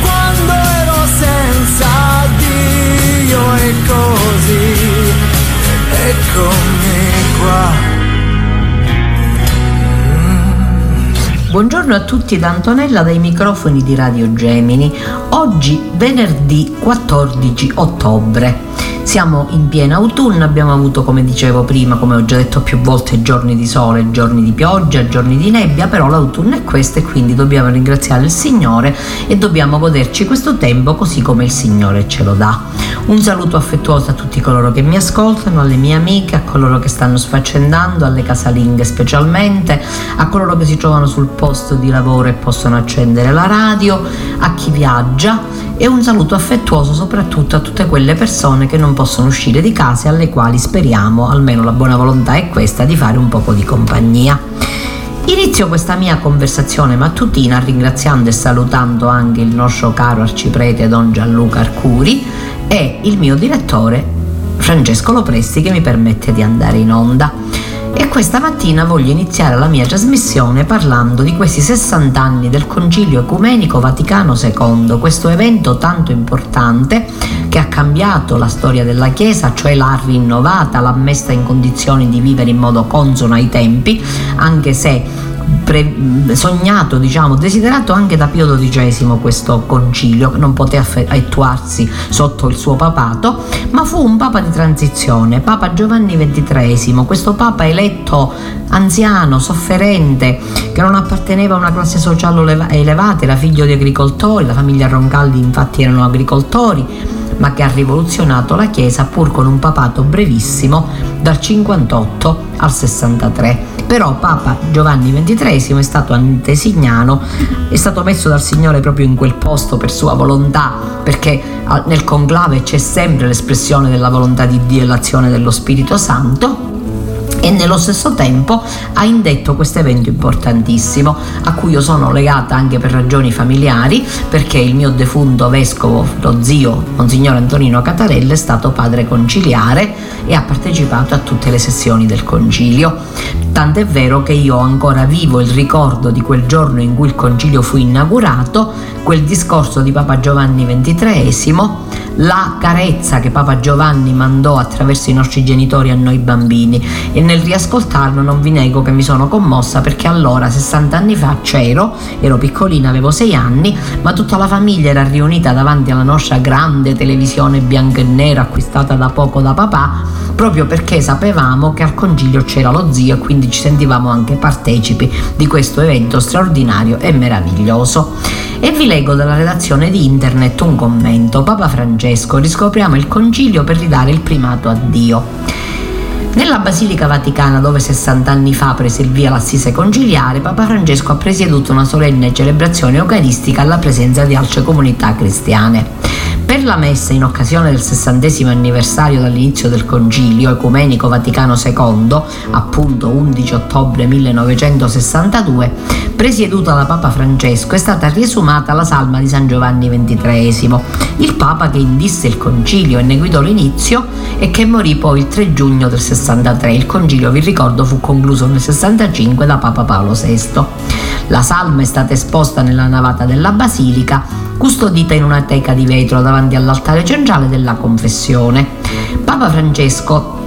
quando ero senza Dio e così, eccomi qua. Buongiorno a tutti da Antonella dai microfoni di Radio Gemini. Oggi venerdì 14 ottobre. Siamo in piena autunno, abbiamo avuto come dicevo prima, come ho già detto più volte, giorni di sole, giorni di pioggia, giorni di nebbia, però l'autunno è questo e quindi dobbiamo ringraziare il Signore e dobbiamo goderci questo tempo così come il Signore ce lo dà. Un saluto affettuoso a tutti coloro che mi ascoltano, alle mie amiche, a coloro che stanno sfaccendando, alle casalinghe specialmente, a coloro che si trovano sul posto di lavoro e possono accendere la radio, a chi viaggia e un saluto affettuoso soprattutto a tutte quelle persone che non possono uscire di casa e alle quali speriamo, almeno la buona volontà è questa, di fare un poco di compagnia. Inizio questa mia conversazione mattutina ringraziando e salutando anche il nostro caro arciprete Don Gianluca Arcuri e il mio direttore Francesco Lopresti che mi permette di andare in onda. E questa mattina voglio iniziare la mia trasmissione parlando di questi 60 anni del Concilio Ecumenico Vaticano II, questo evento tanto importante che ha cambiato la storia della Chiesa, cioè l'ha rinnovata, l'ha messa in condizioni di vivere in modo consono ai tempi, anche se Pre- sognato, diciamo, desiderato anche da Pio XII questo concilio, che non poté attuarsi sotto il suo papato, ma fu un papa di transizione, Papa Giovanni XXIII, questo papa eletto anziano, sofferente, che non apparteneva a una classe sociale elevata, era figlio di agricoltori, la famiglia Roncalli infatti erano agricoltori, ma che ha rivoluzionato la Chiesa pur con un papato brevissimo dal 58 al 63. Però Papa Giovanni XXIII è stato antesignano, è stato messo dal Signore proprio in quel posto per sua volontà, perché nel conclave c'è sempre l'espressione della volontà di Dio e l'azione dello Spirito Santo e nello stesso tempo ha indetto questo evento importantissimo a cui io sono legata anche per ragioni familiari perché il mio defunto vescovo, lo zio Monsignor Antonino Catarella è stato padre conciliare e ha partecipato a tutte le sessioni del concilio. Tant'è vero che io ho ancora vivo il ricordo di quel giorno in cui il concilio fu inaugurato, quel discorso di Papa Giovanni XXIII la carezza che Papa Giovanni mandò attraverso i nostri genitori a noi bambini e nel riascoltarlo non vi nego che mi sono commossa perché allora 60 anni fa c'ero, ero piccolina, avevo 6 anni, ma tutta la famiglia era riunita davanti alla nostra grande televisione bianca e nera acquistata da poco da papà, proprio perché sapevamo che al concilio c'era lo zio e quindi ci sentivamo anche partecipi di questo evento straordinario e meraviglioso. E vi leggo dalla redazione di internet un commento. Papa Francesco, riscopriamo il concilio per ridare il primato a Dio. Nella Basilica Vaticana, dove 60 anni fa prese il via l'assise conciliare, Papa Francesco ha presieduto una solenne celebrazione eucaristica alla presenza di altre comunità cristiane. Per la messa in occasione del sessantesimo anniversario dall'inizio del Concilio Ecumenico Vaticano II, appunto 11 ottobre 1962, presieduta da Papa Francesco, è stata riesumata la salma di San Giovanni XXIII, il Papa che indisse il Concilio e ne guidò l'inizio e che morì poi il 3 giugno del 63. Il Concilio, vi ricordo, fu concluso nel 65 da Papa Paolo VI. La salma è stata esposta nella navata della Basilica custodita in una teca di vetro davanti all'altare centrale della confessione. Papa Francesco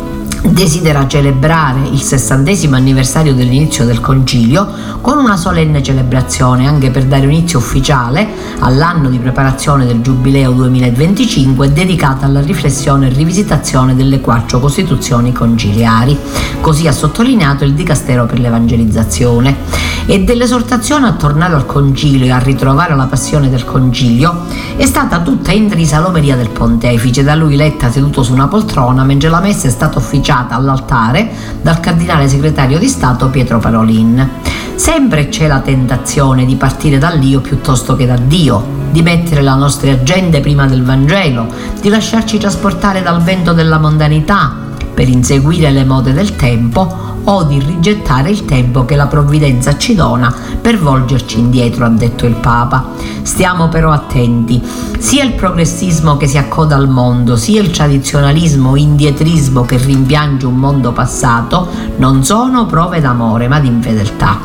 desidera celebrare il sessantesimo anniversario dell'inizio del concilio con una solenne celebrazione anche per dare inizio ufficiale all'anno di preparazione del Giubileo 2025 dedicata alla riflessione e rivisitazione delle quattro costituzioni conciliari, così ha sottolineato il Dicastero per l'Evangelizzazione, e dell'esortazione a tornare al concilio e a ritrovare la passione del concilio è stata tutta intrisa l'omeria del pontefice, da lui letta seduto su una poltrona mentre la messa è stata ufficiale lanciata all'altare dal cardinale segretario di Stato Pietro Parolin. Sempre c'è la tentazione di partire dall'io piuttosto che da Dio, di mettere la nostra agenda prima del Vangelo, di lasciarci trasportare dal vento della mondanità per inseguire le mode del tempo o di rigettare il tempo che la provvidenza ci dona per volgerci indietro, ha detto il Papa. Stiamo però attenti, sia il progressismo che si accoda al mondo, sia il tradizionalismo indietrismo che rimpiange un mondo passato, non sono prove d'amore ma di infedeltà.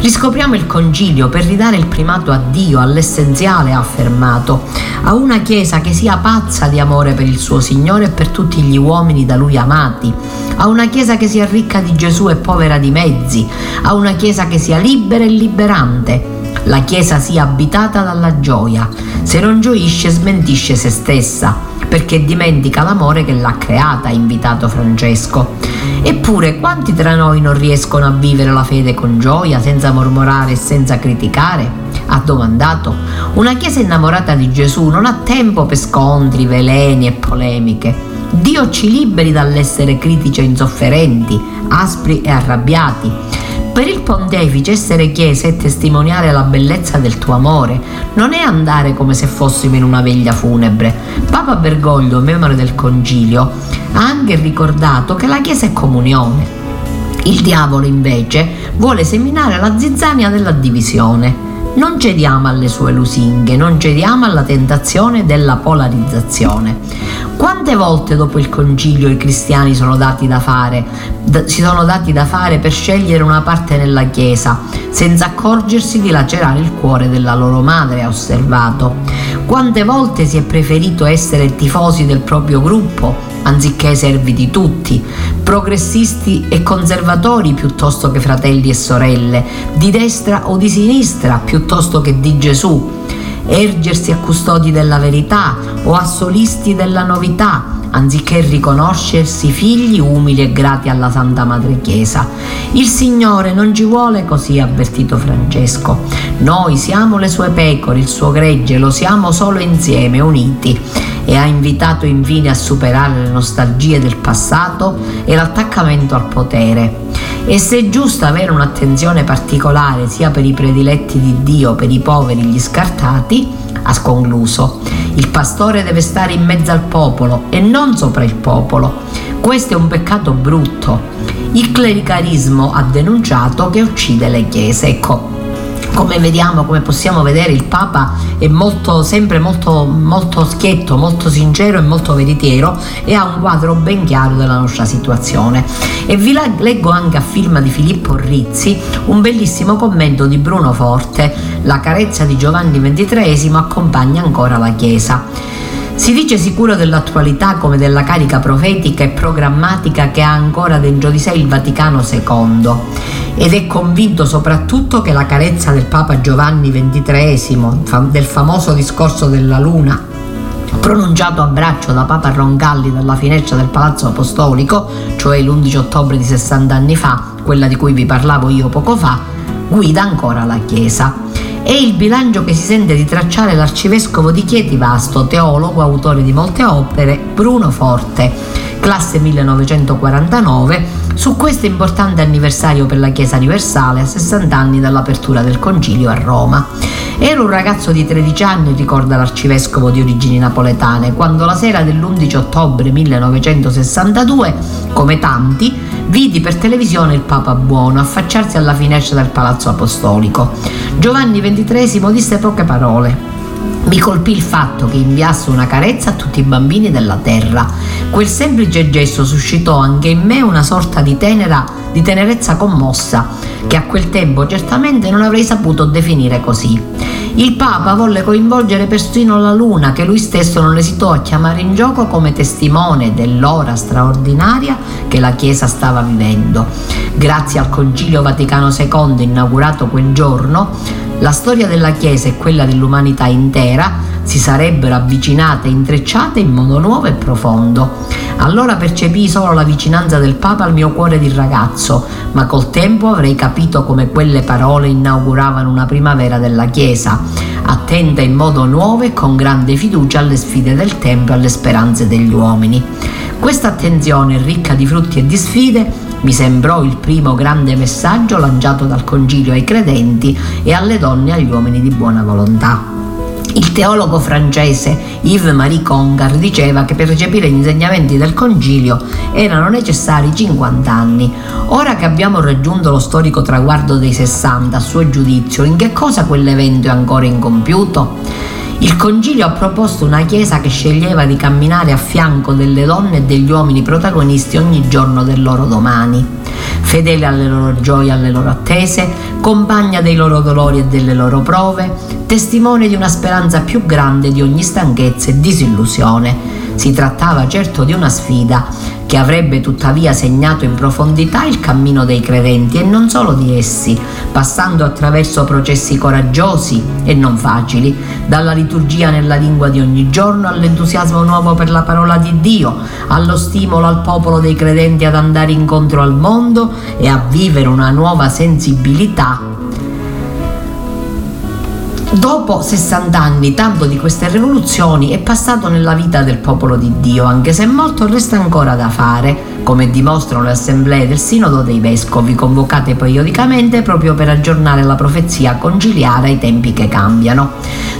Riscopriamo il concilio per ridare il primato a Dio, all'essenziale, ha affermato, a una Chiesa che sia pazza di amore per il suo Signore e per tutti gli uomini da Lui amati, a una Chiesa che sia ricca di Gesù e povera di mezzi, a una Chiesa che sia libera e liberante. La Chiesa sia abitata dalla gioia, se non gioisce smentisce se stessa perché dimentica l'amore che l'ha creata, ha invitato Francesco. Eppure, quanti tra noi non riescono a vivere la fede con gioia, senza mormorare e senza criticare? Ha domandato. Una Chiesa innamorata di Gesù non ha tempo per scontri, veleni e polemiche. Dio ci liberi dall'essere critici e insofferenti, aspri e arrabbiati per il pontefice essere chiesa è testimoniare la bellezza del tuo amore, non è andare come se fossimo in una veglia funebre. Papa Bergoglio, memoria del concilio, ha anche ricordato che la chiesa è comunione. Il diavolo invece vuole seminare la zizzania della divisione. Non cediamo alle sue lusinghe, non cediamo alla tentazione della polarizzazione. Quante volte dopo il concilio i cristiani sono dati da fare, si sono dati da fare per scegliere una parte nella Chiesa, senza accorgersi di lacerare il cuore della loro madre, ha osservato. Quante volte si è preferito essere tifosi del proprio gruppo anziché servi di tutti, progressisti e conservatori piuttosto che fratelli e sorelle, di destra o di sinistra piuttosto che di Gesù, ergersi a custodi della verità o a solisti della novità, anziché riconoscersi figli umili e grati alla Santa Madre Chiesa. Il Signore non ci vuole così, ha avvertito Francesco. Noi siamo le sue pecore, il suo gregge, lo siamo solo insieme, uniti e ha invitato infine a superare le nostalgie del passato e l'attaccamento al potere. E se è giusto avere un'attenzione particolare sia per i prediletti di Dio, per i poveri, gli scartati, ha concluso. Il pastore deve stare in mezzo al popolo e non sopra il popolo. Questo è un peccato brutto. Il clericalismo ha denunciato che uccide le chiese. Ecco, come vediamo, come possiamo vedere, il Papa è molto, sempre molto, molto schietto, molto sincero e molto veritiero e ha un quadro ben chiaro della nostra situazione. E vi leggo anche a firma di Filippo Rizzi un bellissimo commento di Bruno Forte, la carezza di Giovanni XXIII accompagna ancora la Chiesa. Si dice sicuro dell'attualità come della carica profetica e programmatica che ha ancora dentro di sé il Vaticano II ed è convinto soprattutto che la carezza del Papa Giovanni XXIII, del famoso discorso della Luna, pronunciato a braccio da Papa Roncalli dalla finestra del Palazzo Apostolico, cioè l'11 ottobre di 60 anni fa, quella di cui vi parlavo io poco fa, guida ancora la Chiesa. È il bilancio che si sente di tracciare l'arcivescovo di Chieti Vasto, teologo, autore di molte opere, Bruno Forte, classe 1949, su questo importante anniversario per la Chiesa universale a 60 anni dall'apertura del concilio a Roma. Ero un ragazzo di 13 anni, ricorda l'arcivescovo di origini napoletane, quando la sera dell'11 ottobre 1962, come tanti, vidi per televisione il Papa Buono affacciarsi alla finestra del Palazzo Apostolico. Giovanni XXIII disse poche parole. Mi colpì il fatto che inviasse una carezza a tutti i bambini della terra. Quel semplice gesto suscitò anche in me una sorta di tenera di tenerezza commossa, che a quel tempo certamente non avrei saputo definire così. Il Papa volle coinvolgere persino la Luna, che lui stesso non esitò a chiamare in gioco come testimone dell'ora straordinaria che la Chiesa stava vivendo. Grazie al Concilio Vaticano II inaugurato quel giorno, la storia della Chiesa e quella dell'umanità intera si sarebbero avvicinate e intrecciate in modo nuovo e profondo. Allora percepii solo la vicinanza del Papa al mio cuore di ragazzo, ma col tempo avrei capito come quelle parole inauguravano una primavera della Chiesa, attenta in modo nuovo e con grande fiducia alle sfide del tempo e alle speranze degli uomini. Questa attenzione ricca di frutti e di sfide mi sembrò il primo grande messaggio lanciato dal Concilio ai credenti e alle donne e agli uomini di buona volontà. Il teologo francese Yves-Marie Congar diceva che per recepire gli insegnamenti del Concilio erano necessari 50 anni. Ora che abbiamo raggiunto lo storico traguardo dei 60, a suo giudizio, in che cosa quell'evento è ancora incompiuto? Il Concilio ha proposto una Chiesa che sceglieva di camminare a fianco delle donne e degli uomini protagonisti ogni giorno del loro domani, fedele alle loro gioie e alle loro attese, compagna dei loro dolori e delle loro prove, testimone di una speranza più grande di ogni stanchezza e disillusione. Si trattava certo di una sfida che avrebbe tuttavia segnato in profondità il cammino dei credenti e non solo di essi, passando attraverso processi coraggiosi e non facili, dalla liturgia nella lingua di ogni giorno all'entusiasmo nuovo per la parola di Dio, allo stimolo al popolo dei credenti ad andare incontro al mondo e a vivere una nuova sensibilità Dopo 60 anni, tanto di queste rivoluzioni è passato nella vita del popolo di Dio, anche se molto resta ancora da fare, come dimostrano le assemblee del Sinodo dei Vescovi, convocate periodicamente proprio per aggiornare la profezia conciliare ai tempi che cambiano.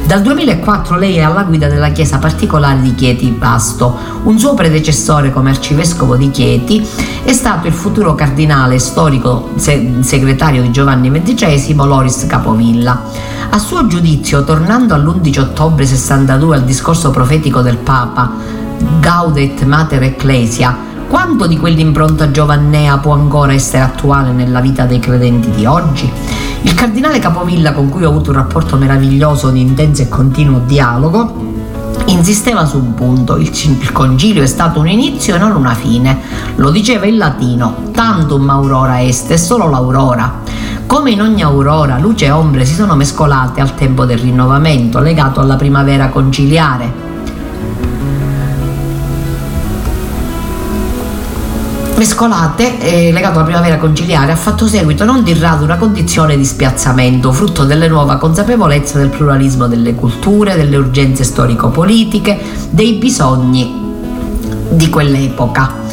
Dal 2004 lei è alla guida della Chiesa particolare di Chieti Pasto. Un suo predecessore come arcivescovo di Chieti è stato il futuro cardinale storico segretario di Giovanni XXI, Loris Capovilla. A suo giudizio, tornando all'11 ottobre 62 al discorso profetico del Papa, Gaudet Mater Ecclesia, quanto di quell'impronta giovannea può ancora essere attuale nella vita dei credenti di oggi? Il cardinale Capovilla, con cui ho avuto un rapporto meraviglioso di intenso e continuo dialogo, insisteva su un punto, il, il, concilio è stato un inizio e non una fine. Lo diceva in latino, tantum aurora est, è solo l'aurora. Come in ogni aurora, luce e ombre si sono mescolate al tempo del rinnovamento, legato alla primavera conciliare, mescolate eh, legato alla primavera conciliare ha fatto seguito non di rado una condizione di spiazzamento, frutto delle nuova consapevolezza del pluralismo delle culture, delle urgenze storico-politiche, dei bisogni di quell'epoca.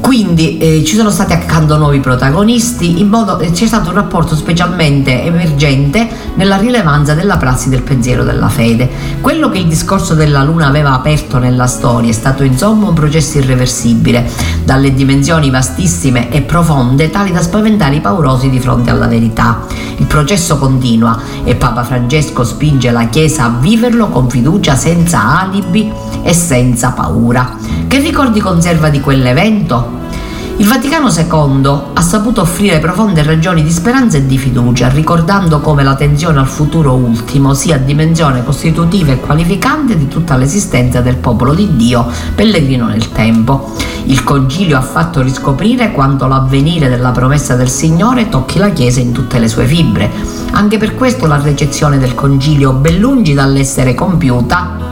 Quindi eh, ci sono stati accanto nuovi protagonisti, in modo, eh, c'è stato un rapporto specialmente emergente nella rilevanza della prassi del pensiero della fede. Quello che il discorso della Luna aveva aperto nella storia è stato insomma un processo irreversibile, dalle dimensioni vastissime e profonde tali da spaventare i paurosi di fronte alla verità. Il processo continua e Papa Francesco spinge la Chiesa a viverlo con fiducia senza alibi e senza paura. Che ricordi conserva di quell'evento? Il Vaticano II ha saputo offrire profonde ragioni di speranza e di fiducia, ricordando come la tensione al futuro ultimo sia dimensione costitutiva e qualificante di tutta l'esistenza del popolo di Dio, pellegrino nel tempo. Il Concilio ha fatto riscoprire quanto l'avvenire della promessa del Signore tocchi la Chiesa in tutte le sue fibre. Anche per questo la recezione del Concilio, ben lungi dall'essere compiuta,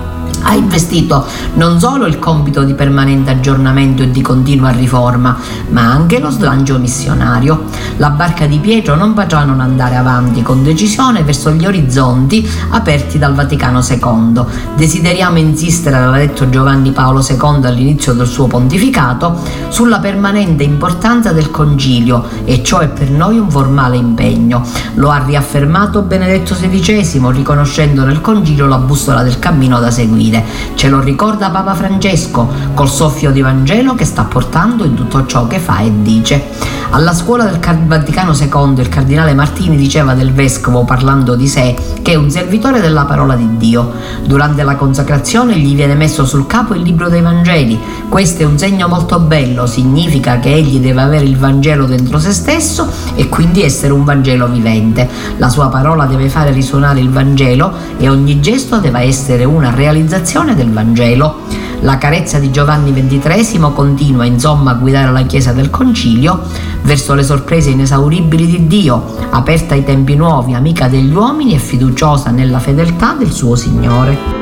ha investito non solo il compito di permanente aggiornamento e di continua riforma, ma anche lo slancio missionario. La barca di Pietro non potrà non andare avanti con decisione verso gli orizzonti aperti dal Vaticano II. Desideriamo insistere, aveva detto Giovanni Paolo II all'inizio del suo pontificato, sulla permanente importanza del concilio e ciò è per noi un formale impegno. Lo ha riaffermato Benedetto XVI riconoscendo nel concilio la bussola del cammino da seguire femminile. Ce lo ricorda Papa Francesco col soffio di Vangelo che sta portando in tutto ciò che fa e dice. Alla scuola del Vaticano II il cardinale Martini diceva del vescovo parlando di sé che è un servitore della parola di Dio. Durante la consacrazione gli viene messo sul capo il libro dei Vangeli. Questo è un segno molto bello, significa che egli deve avere il Vangelo dentro se stesso e quindi essere un Vangelo vivente. La sua parola deve fare risuonare il Vangelo e ogni gesto deve essere una realizzazione del Vangelo. La carezza di Giovanni XXIII continua insomma a guidare la Chiesa del Concilio verso le sorprese inesauribili di Dio, aperta ai tempi nuovi, amica degli uomini e fiduciosa nella fedeltà del suo Signore.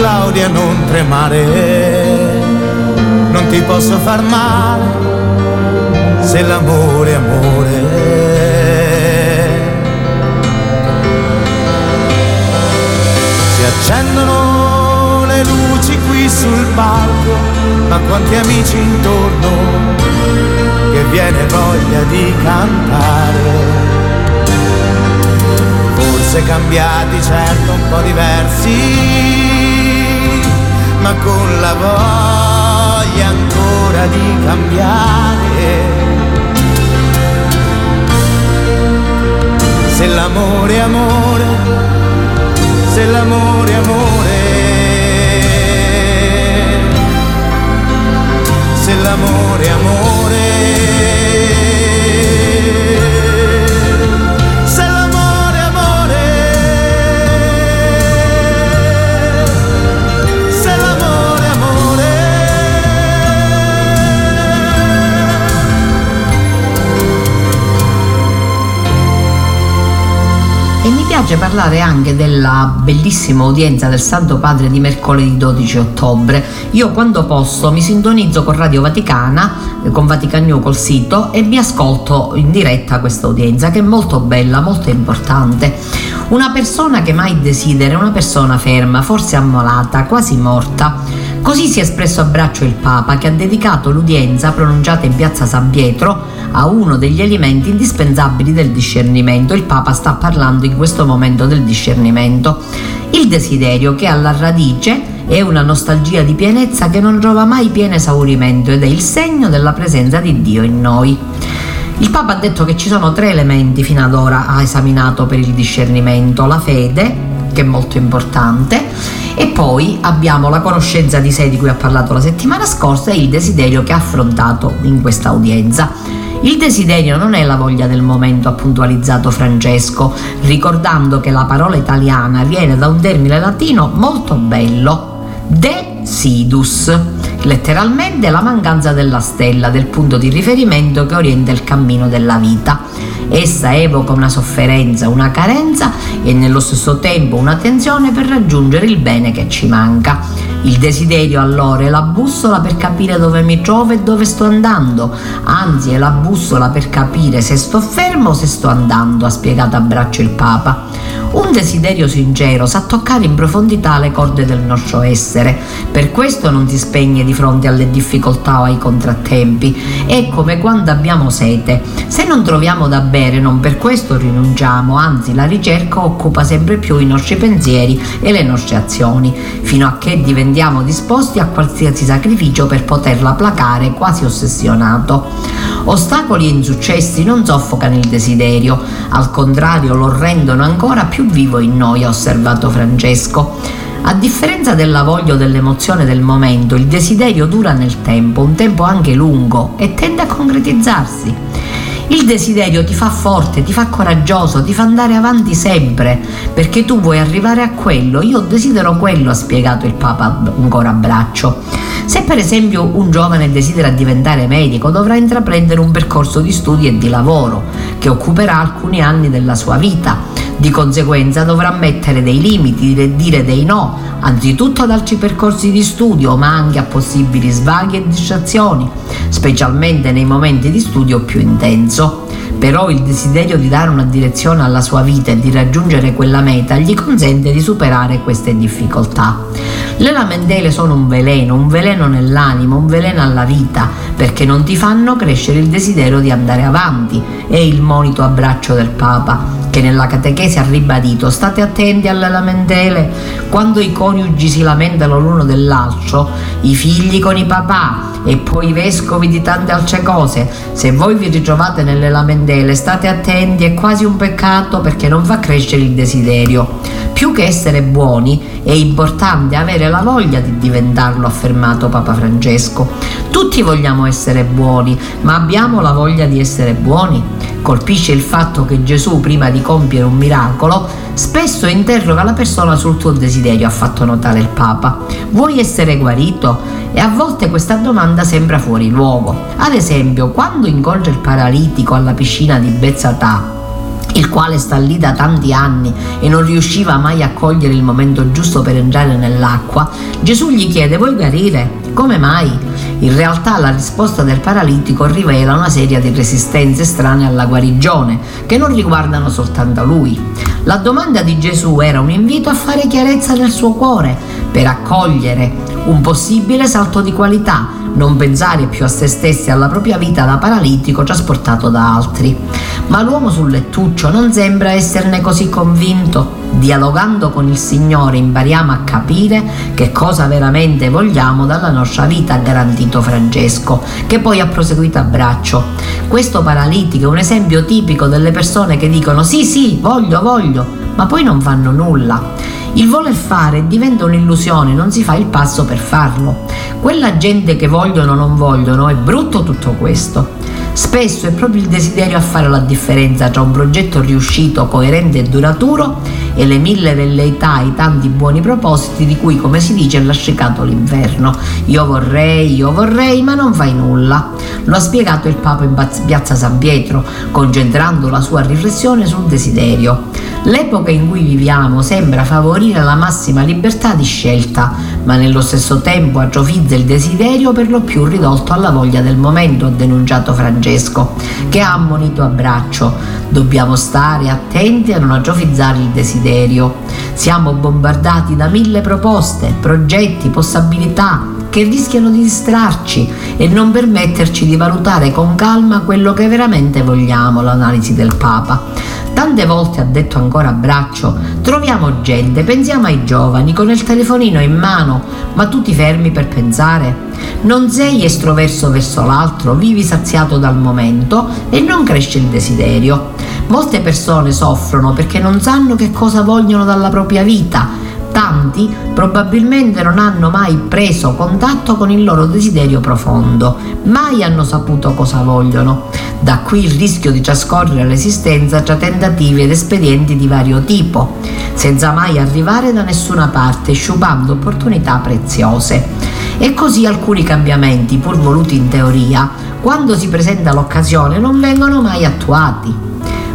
Claudia non tremare, non ti posso far male se l'amore è amore. Si accendono le luci qui sul palco, ma quanti amici intorno che viene voglia di cantare. Forse cambiati, certo un po' diversi, ma con la voglia ancora di cambiare. Se l'amore è amore, se l'amore è amore, se l'amore è amore. Piace parlare anche della bellissima udienza del Santo Padre di mercoledì 12 ottobre. Io quando posso mi sintonizzo con Radio Vaticana, eh, con Vatican New col sito e mi ascolto in diretta questa udienza che è molto bella, molto importante. Una persona che mai desidera, una persona ferma, forse ammalata, quasi morta Così si è espresso a braccio il Papa che ha dedicato l'udienza pronunciata in piazza San Pietro a uno degli elementi indispensabili del discernimento. Il Papa sta parlando in questo momento del discernimento. Il desiderio che alla radice è una nostalgia di pienezza che non trova mai pieno esaurimento ed è il segno della presenza di Dio in noi. Il Papa ha detto che ci sono tre elementi fino ad ora ha esaminato per il discernimento, la fede, che è molto importante, e poi abbiamo la conoscenza di sé di cui ha parlato la settimana scorsa e il desiderio che ha affrontato in questa udienza. Il desiderio non è la voglia del momento, ha puntualizzato Francesco, ricordando che la parola italiana viene da un termine latino molto bello, desidus, letteralmente la mancanza della stella, del punto di riferimento che orienta il cammino della vita. Essa evoca una sofferenza, una carenza e nello stesso tempo una tensione per raggiungere il bene che ci manca. Il desiderio allora è la bussola per capire dove mi trovo e dove sto andando, anzi è la bussola per capire se sto fermo o se sto andando, ha spiegato a braccio il Papa. Un desiderio sincero sa toccare in profondità le corde del nostro essere, per questo non si spegne di fronte alle difficoltà o ai contrattempi. È come quando abbiamo sete. Se non troviamo da bere non per questo rinunciamo, anzi la ricerca occupa sempre più i nostri pensieri e le nostre azioni, fino a che diventiamo disposti a qualsiasi sacrificio per poterla placare quasi ossessionato. Ostacoli e insuccessi non soffocano il desiderio, al contrario lo rendono ancora più vivo in noi, ha osservato Francesco. A differenza della voglia o dell'emozione del momento, il desiderio dura nel tempo, un tempo anche lungo, e tende a concretizzarsi. Il desiderio ti fa forte, ti fa coraggioso, ti fa andare avanti sempre, perché tu vuoi arrivare a quello. Io desidero quello, ha spiegato il Papa ancora a braccio. Se per esempio un giovane desidera diventare medico, dovrà intraprendere un percorso di studi e di lavoro che occuperà alcuni anni della sua vita di conseguenza dovrà mettere dei limiti, dire dei no, anzitutto ad altri percorsi di studio, ma anche a possibili svaghi e distrazioni, specialmente nei momenti di studio più intenso. Però il desiderio di dare una direzione alla sua vita e di raggiungere quella meta gli consente di superare queste difficoltà. Le lamentele sono un veleno, un veleno nell'animo, un veleno alla vita, perché non ti fanno crescere il desiderio di andare avanti. È il monito a braccio del Papa che nella catechesi ha ribadito state attenti alle lamentele quando i coniugi si lamentano l'uno dell'altro, i figli con i papà e poi i vescovi di tante altre cose. Se voi vi ritrovate nelle lamentele state attenti, è quasi un peccato perché non fa crescere il desiderio. Più che essere buoni è importante avere la voglia di diventarlo, ha affermato Papa Francesco. Tutti vogliamo essere buoni, ma abbiamo la voglia di essere buoni? Colpisce il fatto che Gesù, prima di compiere un miracolo, spesso interroga la persona sul tuo desiderio, ha fatto notare il Papa. Vuoi essere guarito? E a volte questa domanda sembra fuori luogo. Ad esempio, quando incontra il paralitico alla piscina di Bezzatà, il quale sta lì da tanti anni e non riusciva mai a cogliere il momento giusto per entrare nell'acqua, Gesù gli chiede vuoi guarire? Come mai? In realtà la risposta del paralitico rivela una serie di resistenze strane alla guarigione, che non riguardano soltanto lui. La domanda di Gesù era un invito a fare chiarezza nel suo cuore, per accogliere un possibile salto di qualità, non pensare più a se stessi e alla propria vita da paralitico trasportato da altri. Ma l'uomo sul lettuccio non sembra esserne così convinto. Dialogando con il Signore impariamo a capire che cosa veramente vogliamo dalla nostra vita, ha garantito Francesco, che poi ha proseguito a braccio. Questo paralitico è un esempio tipico delle persone che dicono sì sì, voglio, voglio, ma poi non fanno nulla. Il voler fare diventa un'illusione, non si fa il passo per farlo. Quella gente che vogliono o non vogliono, è brutto tutto questo. Spesso è proprio il desiderio a fare la differenza tra un progetto riuscito, coerente e duraturo e le mille velleità e i tanti buoni propositi di cui, come si dice, è lascicato l'inverno. Io vorrei, io vorrei, ma non fai nulla. Lo ha spiegato il Papa in piazza San Pietro, concentrando la sua riflessione sul desiderio. L'epoca in cui viviamo sembra favorire la massima libertà di scelta, ma nello stesso tempo atrofizza il desiderio per lo più ridotto alla voglia del momento, ha denunciato Francesco, che ha ammonito a braccio. Dobbiamo stare attenti a non atrofizzare il desiderio. Siamo bombardati da mille proposte, progetti, possibilità, che rischiano di distrarci e non permetterci di valutare con calma quello che veramente vogliamo, l'analisi del Papa. Tante volte ha detto ancora a braccio, troviamo gente, pensiamo ai giovani con il telefonino in mano, ma tu ti fermi per pensare? Non sei estroverso verso l'altro, vivi saziato dal momento e non cresce il desiderio. Molte persone soffrono perché non sanno che cosa vogliono dalla propria vita Tanti probabilmente non hanno mai preso contatto con il loro desiderio profondo, mai hanno saputo cosa vogliono. Da qui il rischio di trascorrere l'esistenza tra tentativi ed espedienti di vario tipo, senza mai arrivare da nessuna parte, sciupando opportunità preziose. E così alcuni cambiamenti, pur voluti in teoria, quando si presenta l'occasione non vengono mai attuati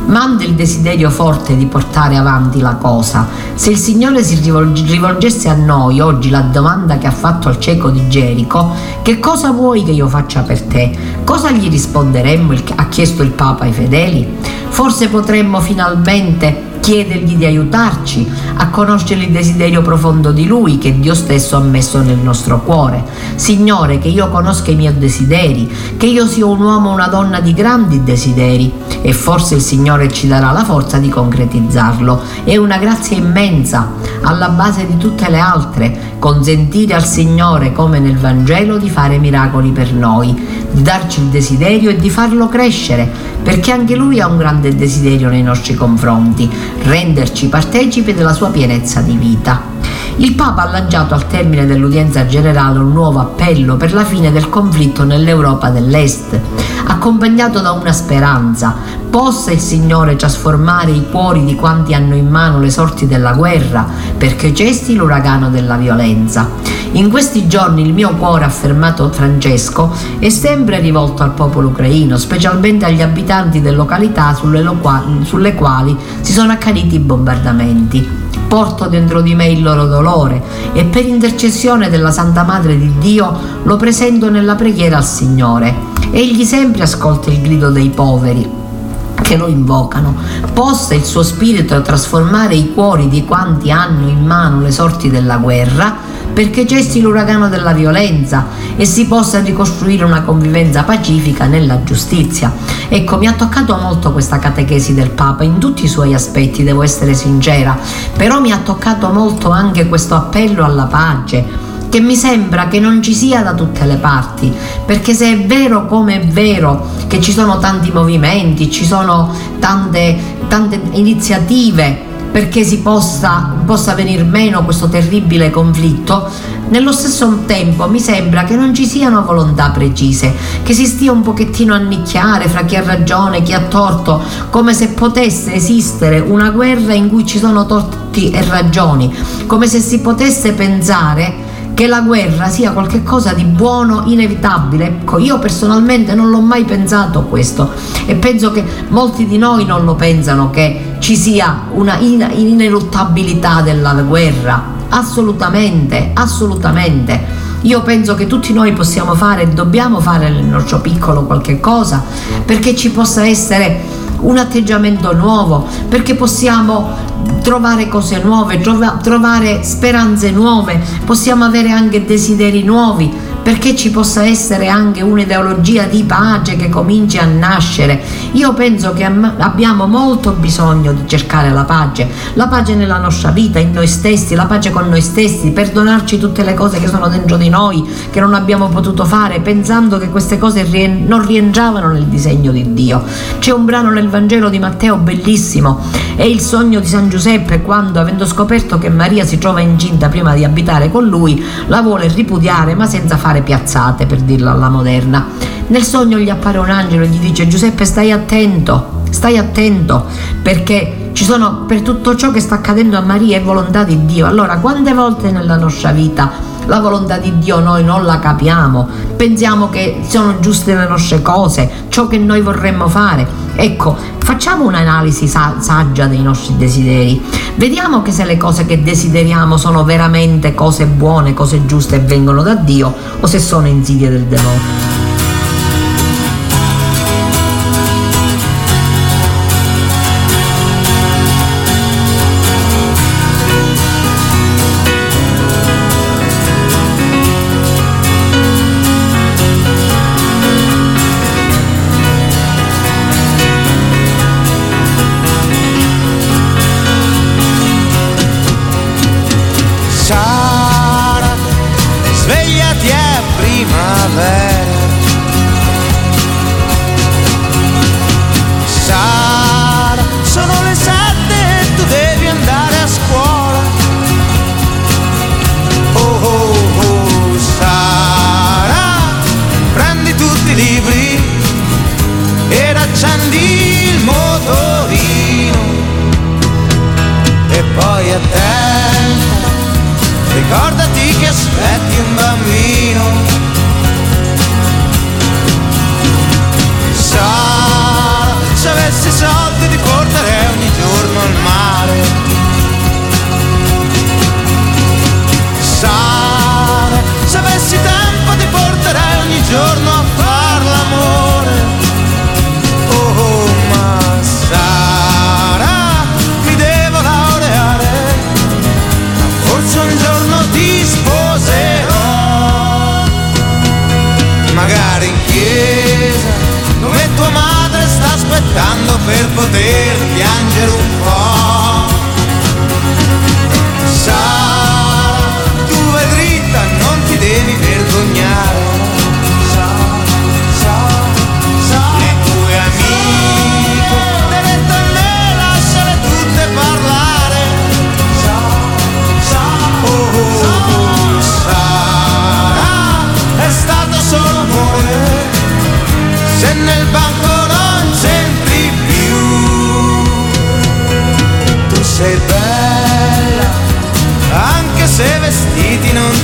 manda il desiderio forte di portare avanti la cosa. Se il Signore si rivolgesse a noi oggi la domanda che ha fatto al cieco di Gerico, che cosa vuoi che io faccia per te? Cosa gli risponderemmo? Ha chiesto il Papa ai fedeli. Forse potremmo finalmente chiedergli di aiutarci a conoscere il desiderio profondo di Lui che Dio stesso ha messo nel nostro cuore. Signore, che io conosca i miei desideri, che io sia un uomo o una donna di grandi desideri e forse il Signore ci darà la forza di concretizzarlo. È una grazia immensa, alla base di tutte le altre, consentire al Signore, come nel Vangelo, di fare miracoli per noi, di darci il desiderio e di farlo crescere, perché anche Lui ha un grande desiderio nei nostri confronti renderci partecipi della sua pienezza di vita. Il Papa ha lanciato al termine dell'udienza generale un nuovo appello per la fine del conflitto nell'Europa dell'Est, accompagnato da una speranza. Possa il Signore trasformare i cuori di quanti hanno in mano le sorti della guerra, perché cesti l'uragano della violenza. In questi giorni il mio cuore, ha affermato Francesco, è sempre rivolto al popolo ucraino, specialmente agli abitanti delle località sulle, sulle quali si sono accaniti i bombardamenti porto dentro di me il loro dolore e per intercessione della Santa Madre di Dio lo presento nella preghiera al Signore. Egli sempre ascolta il grido dei poveri che lo invocano. Possa il suo spirito trasformare i cuori di quanti hanno in mano le sorti della guerra perché cessi l'uragano della violenza e si possa ricostruire una convivenza pacifica nella giustizia. Ecco, mi ha toccato molto questa catechesi del Papa in tutti i suoi aspetti, devo essere sincera, però mi ha toccato molto anche questo appello alla pace che mi sembra che non ci sia da tutte le parti, perché se è vero come è vero che ci sono tanti movimenti, ci sono tante, tante iniziative perché si possa, possa venir meno questo terribile conflitto, nello stesso tempo mi sembra che non ci siano volontà precise, che si stia un pochettino a nicchiare fra chi ha ragione e chi ha torto, come se potesse esistere una guerra in cui ci sono torti e ragioni, come se si potesse pensare che la guerra sia qualcosa di buono, inevitabile. Ecco, io personalmente non l'ho mai pensato questo e penso che molti di noi non lo pensano che ci sia una in- ineluttabilità della guerra. Assolutamente, assolutamente. Io penso che tutti noi possiamo fare e dobbiamo fare nel nostro piccolo qualche cosa perché ci possa essere un atteggiamento nuovo, perché possiamo trovare cose nuove, trovare speranze nuove, possiamo avere anche desideri nuovi, perché ci possa essere anche un'ideologia di pace che cominci a nascere. Io penso che abbiamo molto bisogno di cercare la pace, la pace nella nostra vita, in noi stessi, la pace con noi stessi, perdonarci tutte le cose che sono dentro di noi, che non abbiamo potuto fare, pensando che queste cose non rientravano nel disegno di Dio. C'è un brano nel Vangelo di Matteo bellissimo, è il sogno di San Giuseppe quando, avendo scoperto che Maria si trova incinta prima di abitare con lui, la vuole ripudiare ma senza fare fare piazzate per dirla alla moderna. Nel sogno gli appare un angelo e gli dice Giuseppe stai attento, stai attento perché ci sono per tutto ciò che sta accadendo a Maria è volontà di Dio. Allora, quante volte nella nostra vita la volontà di Dio noi non la capiamo, pensiamo che sono giuste le nostre cose, ciò che noi vorremmo fare. Ecco, facciamo un'analisi sa- saggia dei nostri desideri, vediamo che se le cose che desideriamo sono veramente cose buone, cose giuste e vengono da Dio o se sono insidie del demonio.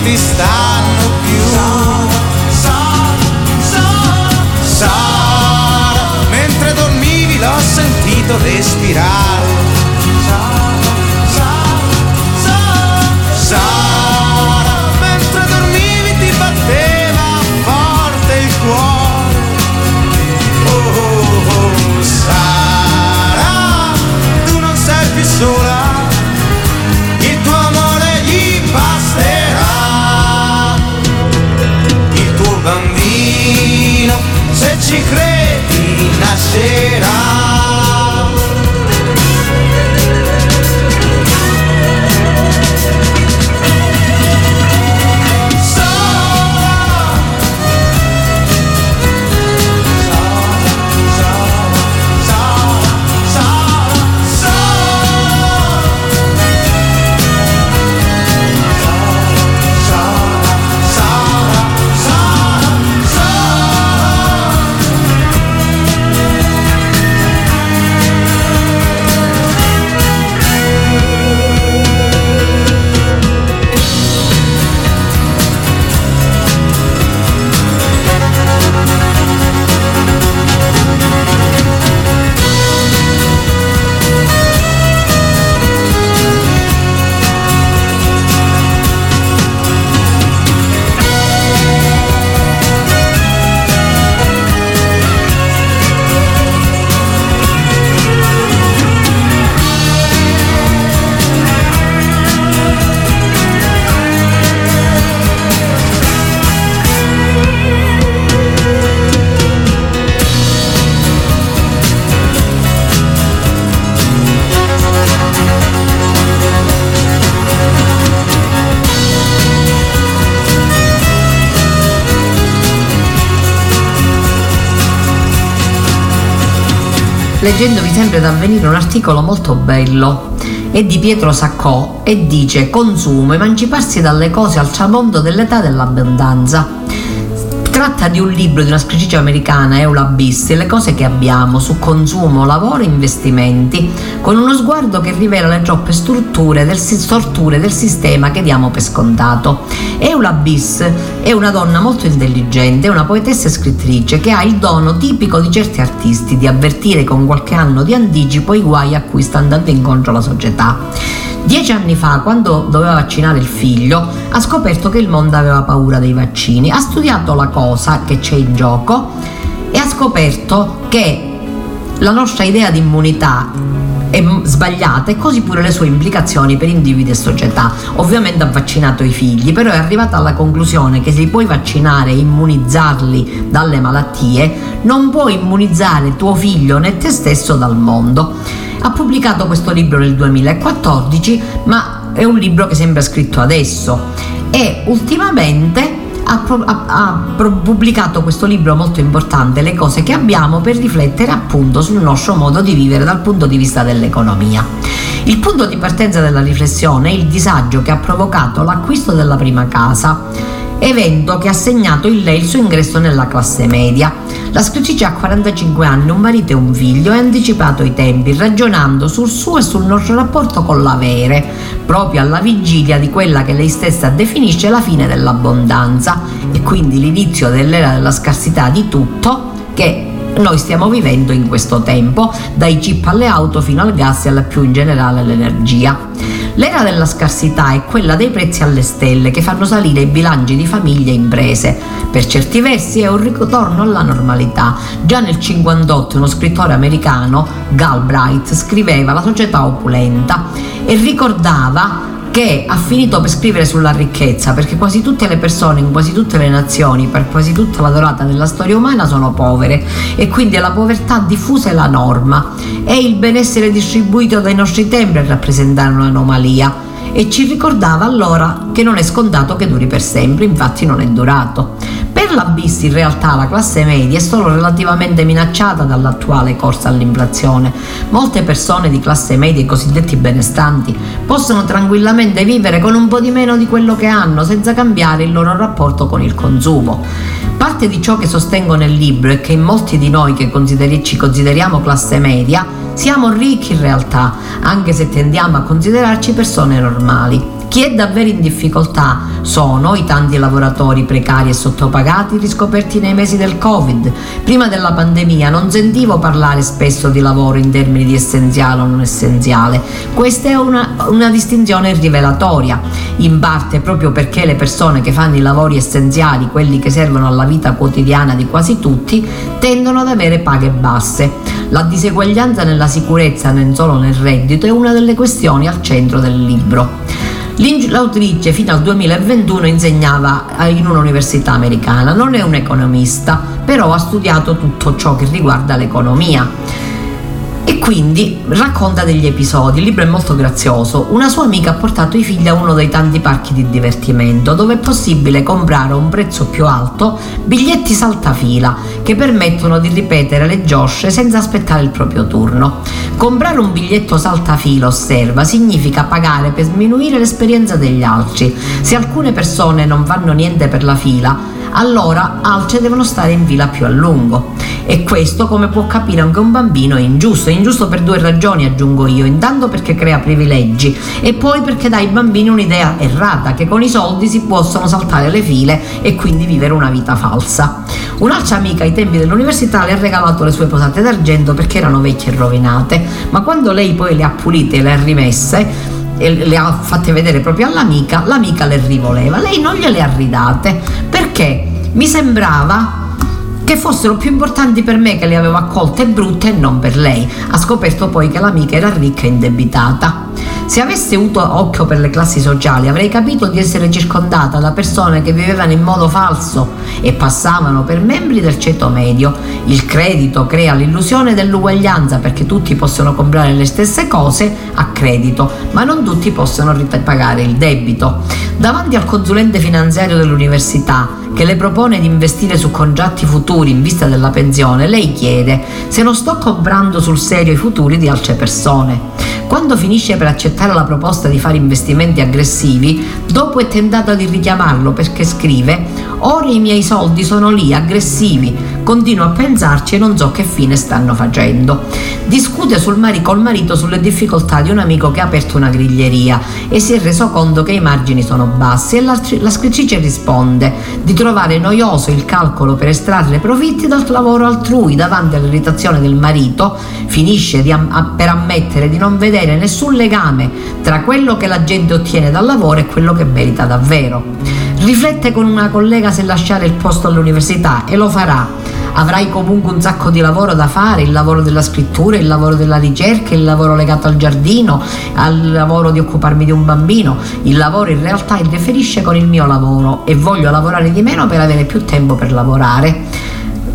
ti stanno più. Sara, Sara, Sara, mentre dormivi l'ho sentito respirare. Sara. mattino, se ci credi nascerà. Leggendovi sempre da avvenire un articolo molto bello. È di Pietro Saccò e dice consumo, emanciparsi dalle cose al tramonto dell'età dell'abbondanza. Tratta di un libro di una scrittrice americana, Eula Biss, Le cose che abbiamo su consumo, lavoro e investimenti, con uno sguardo che rivela le troppe strutture del, storture del sistema che diamo per scontato. Eula Biss è una donna molto intelligente, una poetessa e scrittrice che ha il dono tipico di certi artisti di avvertire con qualche anno di anticipo i guai a cui sta andando incontro la società. Dieci anni fa, quando doveva vaccinare il figlio, ha scoperto che il mondo aveva paura dei vaccini, ha studiato la cosa che c'è in gioco e ha scoperto che la nostra idea di immunità è sbagliata e così pure le sue implicazioni per individui e società. Ovviamente ha vaccinato i figli, però è arrivata alla conclusione che se puoi vaccinare e immunizzarli dalle malattie, non puoi immunizzare tuo figlio né te stesso dal mondo. Ha pubblicato questo libro nel 2014, ma è un libro che sembra scritto adesso e ultimamente ha, ha, ha pubblicato questo libro molto importante, Le cose che abbiamo, per riflettere appunto sul nostro modo di vivere dal punto di vista dell'economia. Il punto di partenza della riflessione è il disagio che ha provocato l'acquisto della prima casa evento che ha segnato in lei il suo ingresso nella classe media. La scrittrice ha 45 anni, un marito e un figlio e ha anticipato i tempi ragionando sul suo e sul nostro rapporto con l'avere, proprio alla vigilia di quella che lei stessa definisce la fine dell'abbondanza e quindi l'inizio dell'era della scarsità di tutto che noi stiamo vivendo in questo tempo, dai chip alle auto fino al gas e alla più in generale all'energia. L'era della scarsità è quella dei prezzi alle stelle che fanno salire i bilanci di famiglie e imprese. Per certi versi è un ritorno alla normalità. Già nel 1958 uno scrittore americano, Galbraith, scriveva La società opulenta e ricordava che ha finito per scrivere sulla ricchezza, perché quasi tutte le persone in quasi tutte le nazioni, per quasi tutta la durata della storia umana, sono povere. E quindi la povertà diffusa è la norma. E il benessere distribuito dai nostri tempi a rappresentare un'anomalia. E ci ricordava allora che non è scontato che duri per sempre, infatti non è durato. Per la BIS in realtà la classe media è solo relativamente minacciata dall'attuale corsa all'inflazione. Molte persone di classe media, i cosiddetti benestanti, possono tranquillamente vivere con un po' di meno di quello che hanno senza cambiare il loro rapporto con il consumo. Parte di ciò che sostengo nel libro è che in molti di noi che consideri- ci consideriamo classe media siamo ricchi in realtà, anche se tendiamo a considerarci persone normali. Chi è davvero in difficoltà sono i tanti lavoratori precari e sottopagati riscoperti nei mesi del Covid. Prima della pandemia non sentivo parlare spesso di lavoro in termini di essenziale o non essenziale. Questa è una, una distinzione rivelatoria, in parte proprio perché le persone che fanno i lavori essenziali, quelli che servono alla vita quotidiana di quasi tutti, tendono ad avere paghe basse. La diseguaglianza nella sicurezza, non solo nel reddito, è una delle questioni al centro del libro. L'autrice fino al 2021 insegnava in un'università americana, non è un economista, però ha studiato tutto ciò che riguarda l'economia e quindi racconta degli episodi. Il libro è molto grazioso. Una sua amica ha portato i figli a uno dei tanti parchi di divertimento dove è possibile comprare a un prezzo più alto biglietti saltafila che permettono di ripetere le giosce senza aspettare il proprio turno. Comprare un biglietto saltafila, osserva, significa pagare per sminuire l'esperienza degli altri. Se alcune persone non fanno niente per la fila, allora altre devono stare in fila più a lungo. E questo, come può capire anche un bambino, è ingiusto. È ingiusto per due ragioni, aggiungo io. Intanto perché crea privilegi e poi perché dà ai bambini un'idea errata che con i soldi si possono saltare le file e quindi vivere una vita falsa. Un'altra amica ai tempi dell'università le ha regalato le sue posate d'argento perché erano vecchie e rovinate, ma quando lei poi le ha pulite e le ha rimesse, le ha fatte vedere proprio all'amica, l'amica le rivoleva, lei non gliele ha ridate perché mi sembrava che fossero più importanti per me che le avevo accolte brutte e non per lei. Ha scoperto poi che l'amica era ricca e indebitata. Se avessi avuto occhio per le classi sociali avrei capito di essere circondata da persone che vivevano in modo falso e passavano per membri del ceto medio. Il credito crea l'illusione dell'uguaglianza perché tutti possono comprare le stesse cose a credito, ma non tutti possono ripagare il debito. Davanti al consulente finanziario dell'università che le propone di investire su contratti futuri in vista della pensione, lei chiede se non sto comprando sul serio i futuri di altre persone. Quando finisce per accettare la proposta di fare investimenti aggressivi, dopo è tentato di richiamarlo perché scrive Ora i miei soldi sono lì, aggressivi. Continuo a pensarci e non so che fine stanno facendo. Discute sul mari- col marito sulle difficoltà di un amico che ha aperto una griglieria e si è reso conto che i margini sono bassi e la scrittrice risponde di trovare noioso il calcolo per estrarre profitti dal lavoro altrui davanti all'irritazione del marito finisce am- per ammettere di non vedere nessun legame tra quello che la gente ottiene dal lavoro e quello che merita davvero. Riflette con una collega se lasciare il posto all'università e lo farà. Avrai comunque un sacco di lavoro da fare, il lavoro della scrittura, il lavoro della ricerca, il lavoro legato al giardino, al lavoro di occuparmi di un bambino. Il lavoro in realtà interferisce con il mio lavoro e voglio lavorare di meno per avere più tempo per lavorare.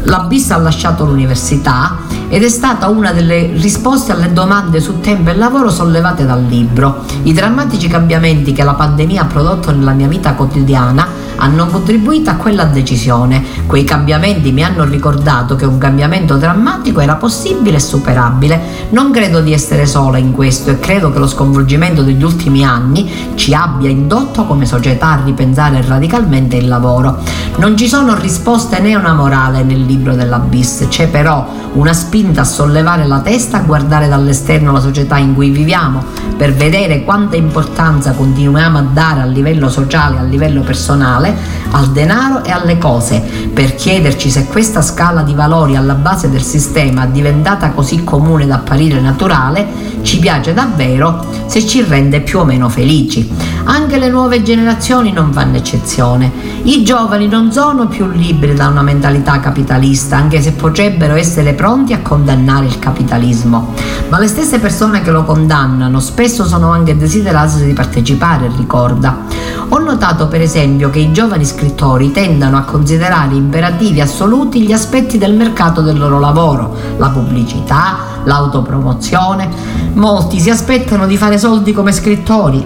La bis ha lasciato l'università ed è stata una delle risposte alle domande su tempo e lavoro sollevate dal libro. I drammatici cambiamenti che la pandemia ha prodotto nella mia vita quotidiana hanno contribuito a quella decisione. Quei cambiamenti mi hanno ricordato che un cambiamento drammatico era possibile e superabile. Non credo di essere sola in questo e credo che lo sconvolgimento degli ultimi anni ci abbia indotto come società a ripensare radicalmente il lavoro. Non ci sono risposte né una morale nel libro della BIS, c'è però una spinta a sollevare la testa, a guardare dall'esterno la società in cui viviamo, per vedere quanta importanza continuiamo a dare a livello sociale, a livello personale al denaro e alle cose, per chiederci se questa scala di valori alla base del sistema, diventata così comune da apparire naturale, ci piace davvero, se ci rende più o meno felici. Anche le nuove generazioni non fanno eccezione. I giovani non sono più liberi da una mentalità capitalista, anche se potrebbero essere pronti a condannare il capitalismo. Ma le stesse persone che lo condannano spesso sono anche desiderose di partecipare, ricorda. Ho notato per esempio che i giovani scrittori tendano a considerare imperativi assoluti gli aspetti del mercato del loro lavoro, la pubblicità, l'autopromozione. Molti si aspettano di fare soldi come scrittori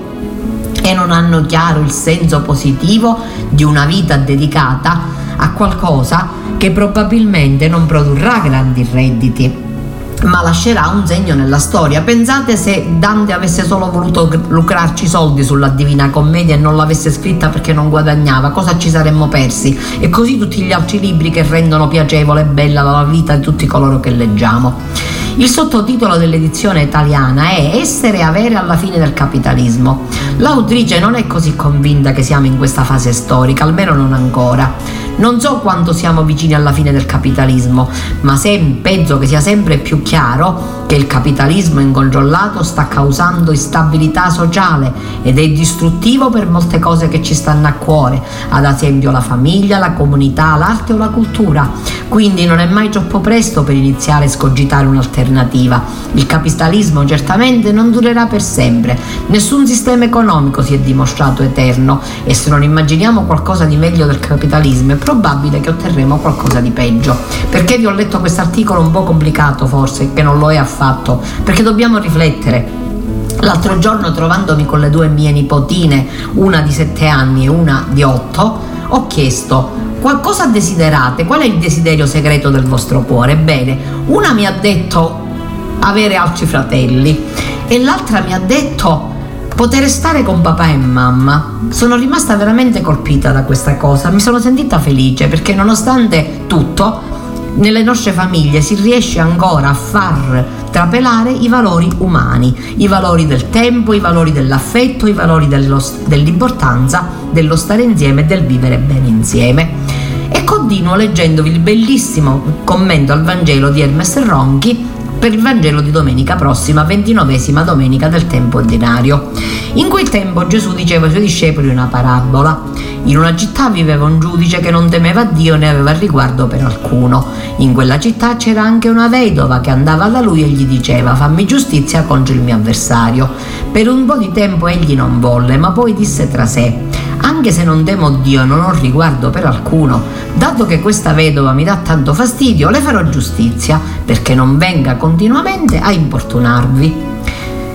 e non hanno chiaro il senso positivo di una vita dedicata a qualcosa che probabilmente non produrrà grandi redditi ma lascerà un segno nella storia. Pensate se Dante avesse solo voluto lucrarci soldi sulla Divina Commedia e non l'avesse scritta perché non guadagnava, cosa ci saremmo persi? E così tutti gli altri libri che rendono piacevole e bella la vita di tutti coloro che leggiamo. Il sottotitolo dell'edizione italiana è Essere e avere alla fine del capitalismo. L'autrice non è così convinta che siamo in questa fase storica, almeno non ancora. Non so quanto siamo vicini alla fine del capitalismo, ma se, penso che sia sempre più chiaro che il capitalismo incontrollato sta causando instabilità sociale ed è distruttivo per molte cose che ci stanno a cuore, ad esempio la famiglia, la comunità, l'arte o la cultura. Quindi non è mai troppo presto per iniziare a scogitare un'alternativa. Il capitalismo certamente non durerà per sempre, nessun sistema economico si è dimostrato eterno e se non immaginiamo qualcosa di meglio del capitalismo è probabile che otterremo qualcosa di peggio. Perché vi ho letto questo articolo un po' complicato forse, che non lo è affatto fatto, perché dobbiamo riflettere. L'altro giorno trovandomi con le due mie nipotine, una di 7 anni e una di 8, ho chiesto qualcosa desiderate, qual è il desiderio segreto del vostro cuore? Bene, una mi ha detto avere altri fratelli e l'altra mi ha detto poter stare con papà e mamma. Sono rimasta veramente colpita da questa cosa, mi sono sentita felice perché nonostante tutto nelle nostre famiglie si riesce ancora a far trapelare i valori umani, i valori del tempo, i valori dell'affetto, i valori dello, dell'importanza dello stare insieme e del vivere bene insieme. E continuo leggendovi il bellissimo commento al Vangelo di Hermes Ronchi per il Vangelo di domenica prossima, ventinovesima domenica del tempo ordinario. In quel tempo Gesù diceva ai suoi discepoli una parabola. In una città viveva un giudice che non temeva Dio né aveva riguardo per alcuno. In quella città c'era anche una vedova che andava da lui e gli diceva fammi giustizia contro il mio avversario. Per un po' di tempo egli non volle, ma poi disse tra sé anche se non temo Dio non ho riguardo per alcuno, dato che questa vedova mi dà tanto fastidio, le farò giustizia perché non venga continuamente a importunarvi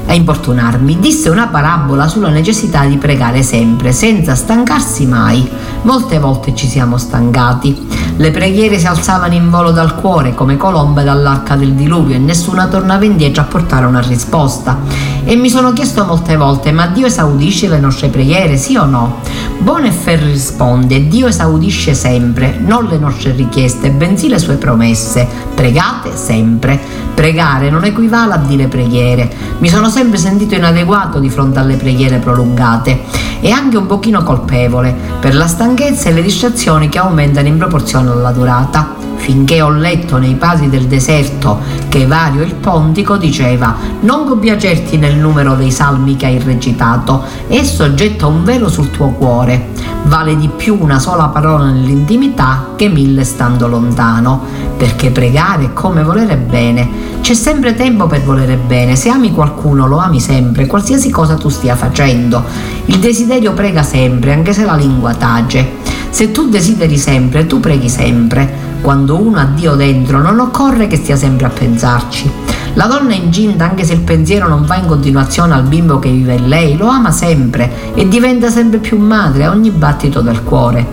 a importunarmi, disse una parabola sulla necessità di pregare sempre, senza stancarsi mai. Molte volte ci siamo stancati. Le preghiere si alzavano in volo dal cuore come colombe dall'arca del diluvio e nessuna tornava indietro a portare una risposta. E mi sono chiesto molte volte, ma Dio esaudisce le nostre preghiere, sì o no? Bonefer risponde, Dio esaudisce sempre, non le nostre richieste, bensì le sue promesse. Pregate sempre. Pregare non equivale a dire preghiere. Mi sono sempre sentito inadeguato di fronte alle preghiere prolungate e anche un pochino colpevole per la stanchezza e le distrazioni che aumentano in proporzione alla durata finché ho letto nei pasi del deserto che Vario il Pontico diceva non compiacerti nel numero dei salmi che hai recitato, esso getta un velo sul tuo cuore, vale di più una sola parola nell'intimità che mille stando lontano, perché pregare è come volere bene, c'è sempre tempo per volere bene, se ami qualcuno lo ami sempre, qualsiasi cosa tu stia facendo, il desiderio prega sempre, anche se la lingua tace. Se tu desideri sempre, tu preghi sempre. Quando uno ha Dio dentro, non occorre che stia sempre a pensarci. La donna è incinta, anche se il pensiero non va in continuazione al bimbo che vive in lei, lo ama sempre e diventa sempre più madre a ogni battito del cuore.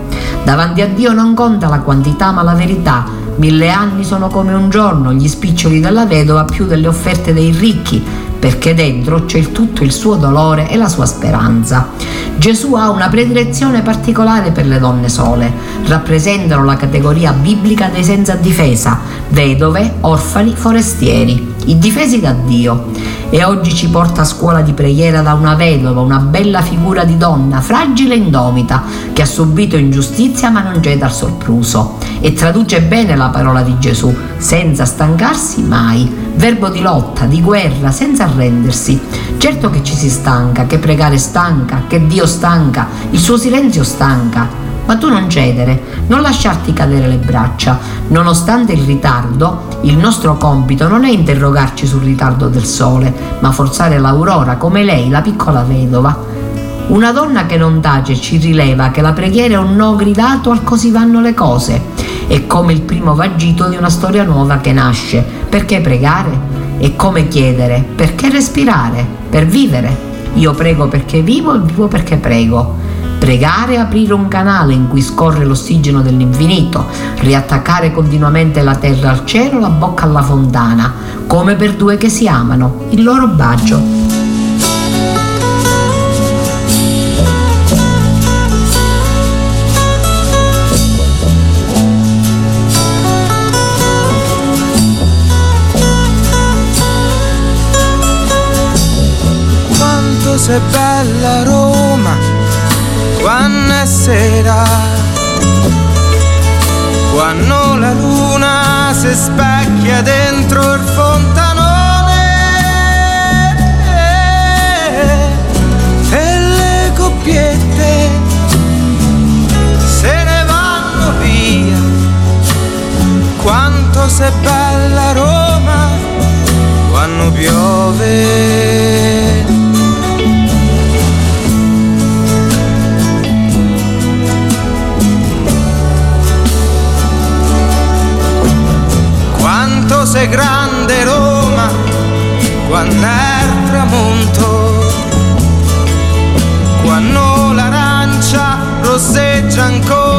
Davanti a Dio non conta la quantità ma la verità. Mille anni sono come un giorno, gli spiccioli della vedova più delle offerte dei ricchi, perché dentro c'è il tutto il suo dolore e la sua speranza. Gesù ha una predilezione particolare per le donne sole, rappresentano la categoria biblica dei senza difesa, vedove, orfani, forestieri indifesi da Dio. E oggi ci porta a scuola di preghiera da una vedova, una bella figura di donna, fragile e indomita, che ha subito ingiustizia ma non cede al sorpruso. E traduce bene la parola di Gesù, senza stancarsi mai. Verbo di lotta, di guerra, senza arrendersi. Certo che ci si stanca, che pregare stanca, che Dio stanca, il suo silenzio stanca, ma tu non cedere, non lasciarti cadere le braccia. Nonostante il ritardo, il nostro compito non è interrogarci sul ritardo del sole, ma forzare l'aurora come lei, la piccola vedova. Una donna che non tace ci rileva che la preghiera è un no gridato al così vanno le cose. È come il primo vagito di una storia nuova che nasce. Perché pregare? È come chiedere. Perché respirare? Per vivere. Io prego perché vivo e vivo perché prego. Pregare e aprire un canale in cui scorre l'ossigeno dell'infinito, riattaccare continuamente la terra al cielo, la bocca alla fontana, come per due che si amano, il loro bacio. Quanto sei bella Roma sera, quando la luna si specchia dentro il fontanone e le coppiette se ne vanno via. Quanto sei bella Roma quando piove. Sei grande Roma quando è tramonto, quando l'arancia rosseggia ancora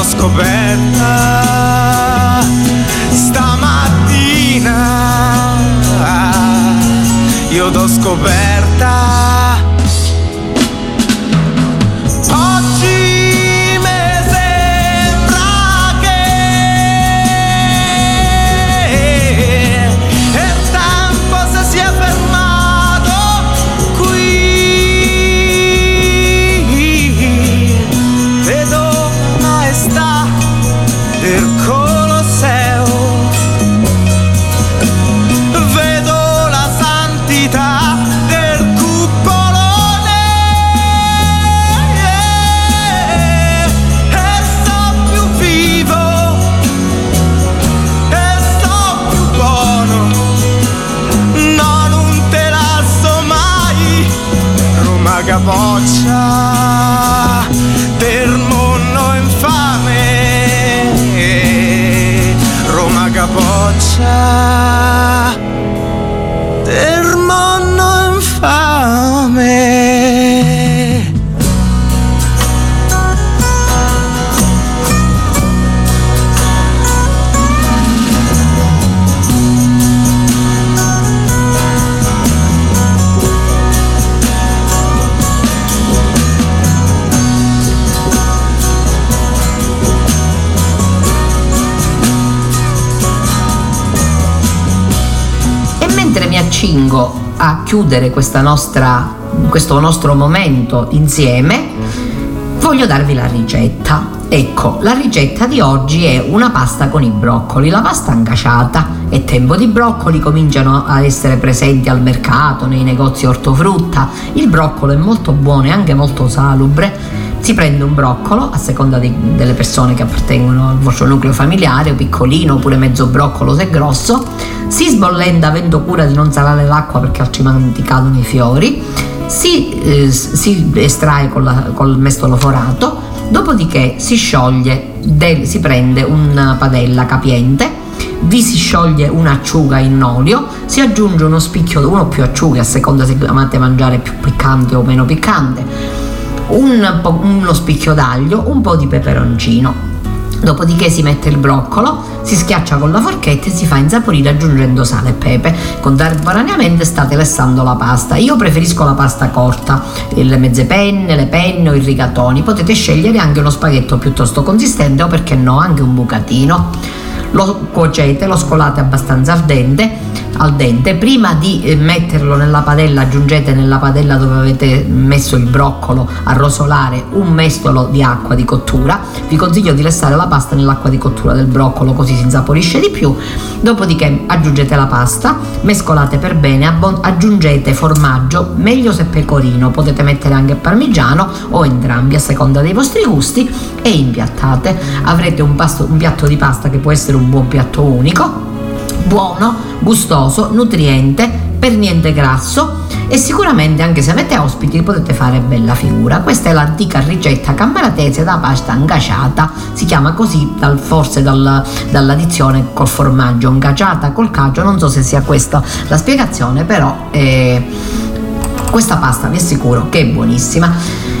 scoperta chiudere nostra, questo nostro momento insieme, voglio darvi la ricetta. Ecco, la ricetta di oggi è una pasta con i broccoli. La pasta angaciata è tempo di broccoli, cominciano a essere presenti al mercato, nei negozi ortofrutta. Il broccolo è molto buono e anche molto salubre. Si prende un broccolo a seconda di- delle persone che appartengono al vostro nucleo familiare, o piccolino oppure mezzo broccolo se grosso, si sbollenta avendo cura di non salare l'acqua perché altrimenti cadono i fiori, si, eh, si estrae con col mestolo forato, dopodiché si scioglie, del- si prende una padella capiente, vi si scioglie un'acciuga in olio, si aggiunge uno spicchio, uno o più acciughe a seconda se amate mangiare più piccante o meno piccante, un po', uno spicchio d'aglio, un po' di peperoncino. Dopodiché si mette il broccolo, si schiaccia con la forchetta e si fa insaporire aggiungendo sale e pepe. Contemporaneamente state lessando la pasta. Io preferisco la pasta corta, le mezze penne, le penne o i rigatoni. Potete scegliere anche uno spaghetto piuttosto consistente o perché no anche un bucatino. Lo cuocete, lo scolate abbastanza al dente, al dente. Prima di eh, metterlo nella padella aggiungete nella padella dove avete messo il broccolo a rosolare un mestolo di acqua di cottura. Vi consiglio di lessare la pasta nell'acqua di cottura del broccolo così si insaporisce di più. Dopodiché aggiungete la pasta, mescolate per bene, aggiungete formaggio, meglio se pecorino, potete mettere anche parmigiano o entrambi a seconda dei vostri gusti e impiattate. Avrete un, pasto- un piatto di pasta che può essere un buon piatto unico buono, gustoso, nutriente, per niente grasso e sicuramente anche se avete ospiti potete fare bella figura. Questa è l'antica ricetta cammaratese da pasta angaciata, si chiama così dal- forse dal- dall'addizione col formaggio angaciata col cacio, non so se sia questa la spiegazione, però eh, questa pasta vi assicuro che è buonissima.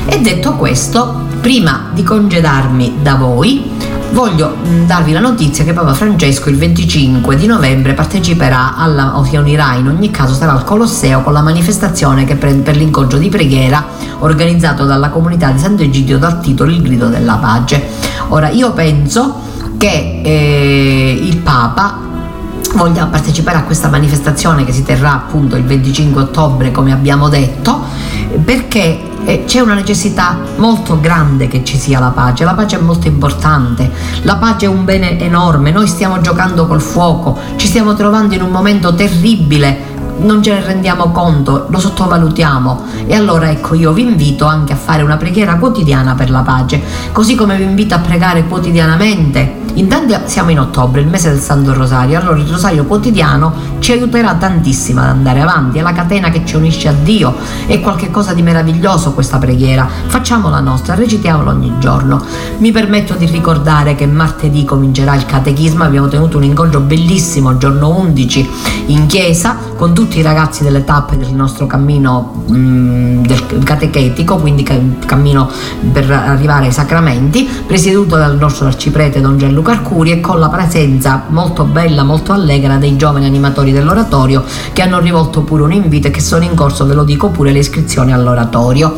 E detto questo, prima di congedarmi da voi, voglio mh, darvi la notizia che Papa Francesco il 25 di novembre parteciperà alla, o si unirà in ogni caso sarà al Colosseo con la manifestazione che pre- per l'incontro di preghiera organizzato dalla comunità di Sant'Egidio dal titolo Il grido della pace. Ora io penso che eh, il Papa voglia partecipare a questa manifestazione che si terrà appunto il 25 ottobre come abbiamo detto perché eh, c'è una necessità molto grande che ci sia la pace, la pace è molto importante, la pace è un bene enorme, noi stiamo giocando col fuoco, ci stiamo trovando in un momento terribile. Non ce ne rendiamo conto, lo sottovalutiamo. E allora ecco io vi invito anche a fare una preghiera quotidiana per la pace, così come vi invito a pregare quotidianamente. Intanto siamo in ottobre, il mese del Santo Rosario, allora il rosario quotidiano ci aiuterà tantissimo ad andare avanti, è la catena che ci unisce a Dio, è qualcosa di meraviglioso questa preghiera, facciamola nostra, recitiamola ogni giorno. Mi permetto di ricordare che martedì comincerà il catechismo, abbiamo tenuto un incontro bellissimo, giorno 11, in chiesa, con tutti i ragazzi delle tappe del nostro cammino mh, mm, del catechetico, quindi cammino per arrivare ai sacramenti, presieduto dal nostro arciprete Don Gianluca Arcuri e con la presenza molto bella, molto allegra dei giovani animatori dell'oratorio che hanno rivolto pure un invito e che sono in corso, ve lo dico pure, le iscrizioni all'oratorio.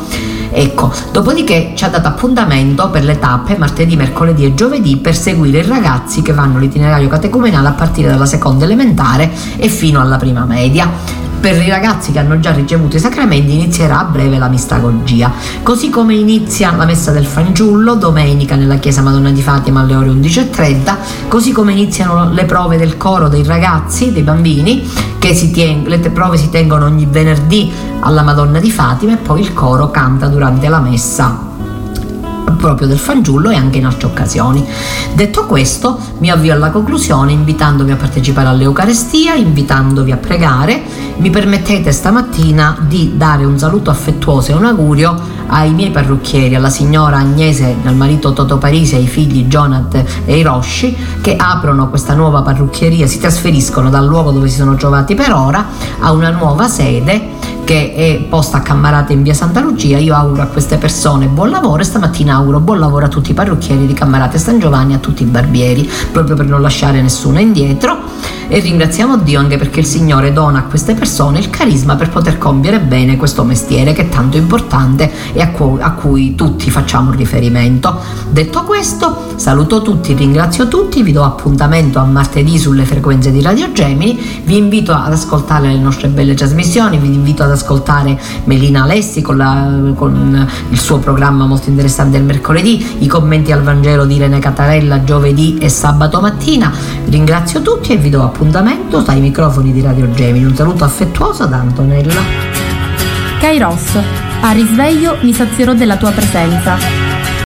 Ecco, dopodiché ci ha dato appuntamento per le tappe martedì, mercoledì e giovedì per seguire i ragazzi che vanno l'itinerario catecumenale a partire dalla seconda elementare e fino alla prima media. Per i ragazzi che hanno già ricevuto i sacramenti inizierà a breve la mistagogia, così come inizia la messa del fanciullo domenica nella chiesa Madonna di Fatima alle ore 11.30, così come iniziano le prove del coro dei ragazzi, dei bambini, che si tien- le prove si tengono ogni venerdì alla Madonna di Fatima e poi il coro canta durante la messa proprio del fanciullo e anche in altre occasioni. Detto questo, mi avvio alla conclusione invitandovi a partecipare all'Eucarestia, invitandovi a pregare. Mi permettete stamattina di dare un saluto affettuoso e un augurio ai miei parrucchieri, alla signora Agnese, al marito Toto Parisi, ai figli Jonathan e Hiroshi, che aprono questa nuova parrucchieria, si trasferiscono dal luogo dove si sono trovati per ora a una nuova sede che è posta a Cammarate in via Santa Lucia. Io auguro a queste persone buon lavoro e stamattina auguro buon lavoro a tutti i parrucchieri di Cammarate San Giovanni a tutti i barbieri, proprio per non lasciare nessuno indietro. E ringraziamo Dio anche perché il Signore dona a queste persone il carisma per poter compiere bene questo mestiere che è tanto importante e a cui, a cui tutti facciamo riferimento. Detto questo, saluto tutti, ringrazio tutti, vi do appuntamento a martedì sulle frequenze di Radio Gemini, vi invito ad ascoltare le nostre belle trasmissioni, vi invito ad ascoltare Melina Alessi con, la, con il suo programma molto interessante il mercoledì, i commenti al Vangelo di Irene Catarella giovedì e sabato mattina. Ringrazio tutti e vi do appuntamento dai microfoni di Radio Gemini. Un saluto affettuoso da Antonella. Kairos, a risveglio mi sazierò della tua presenza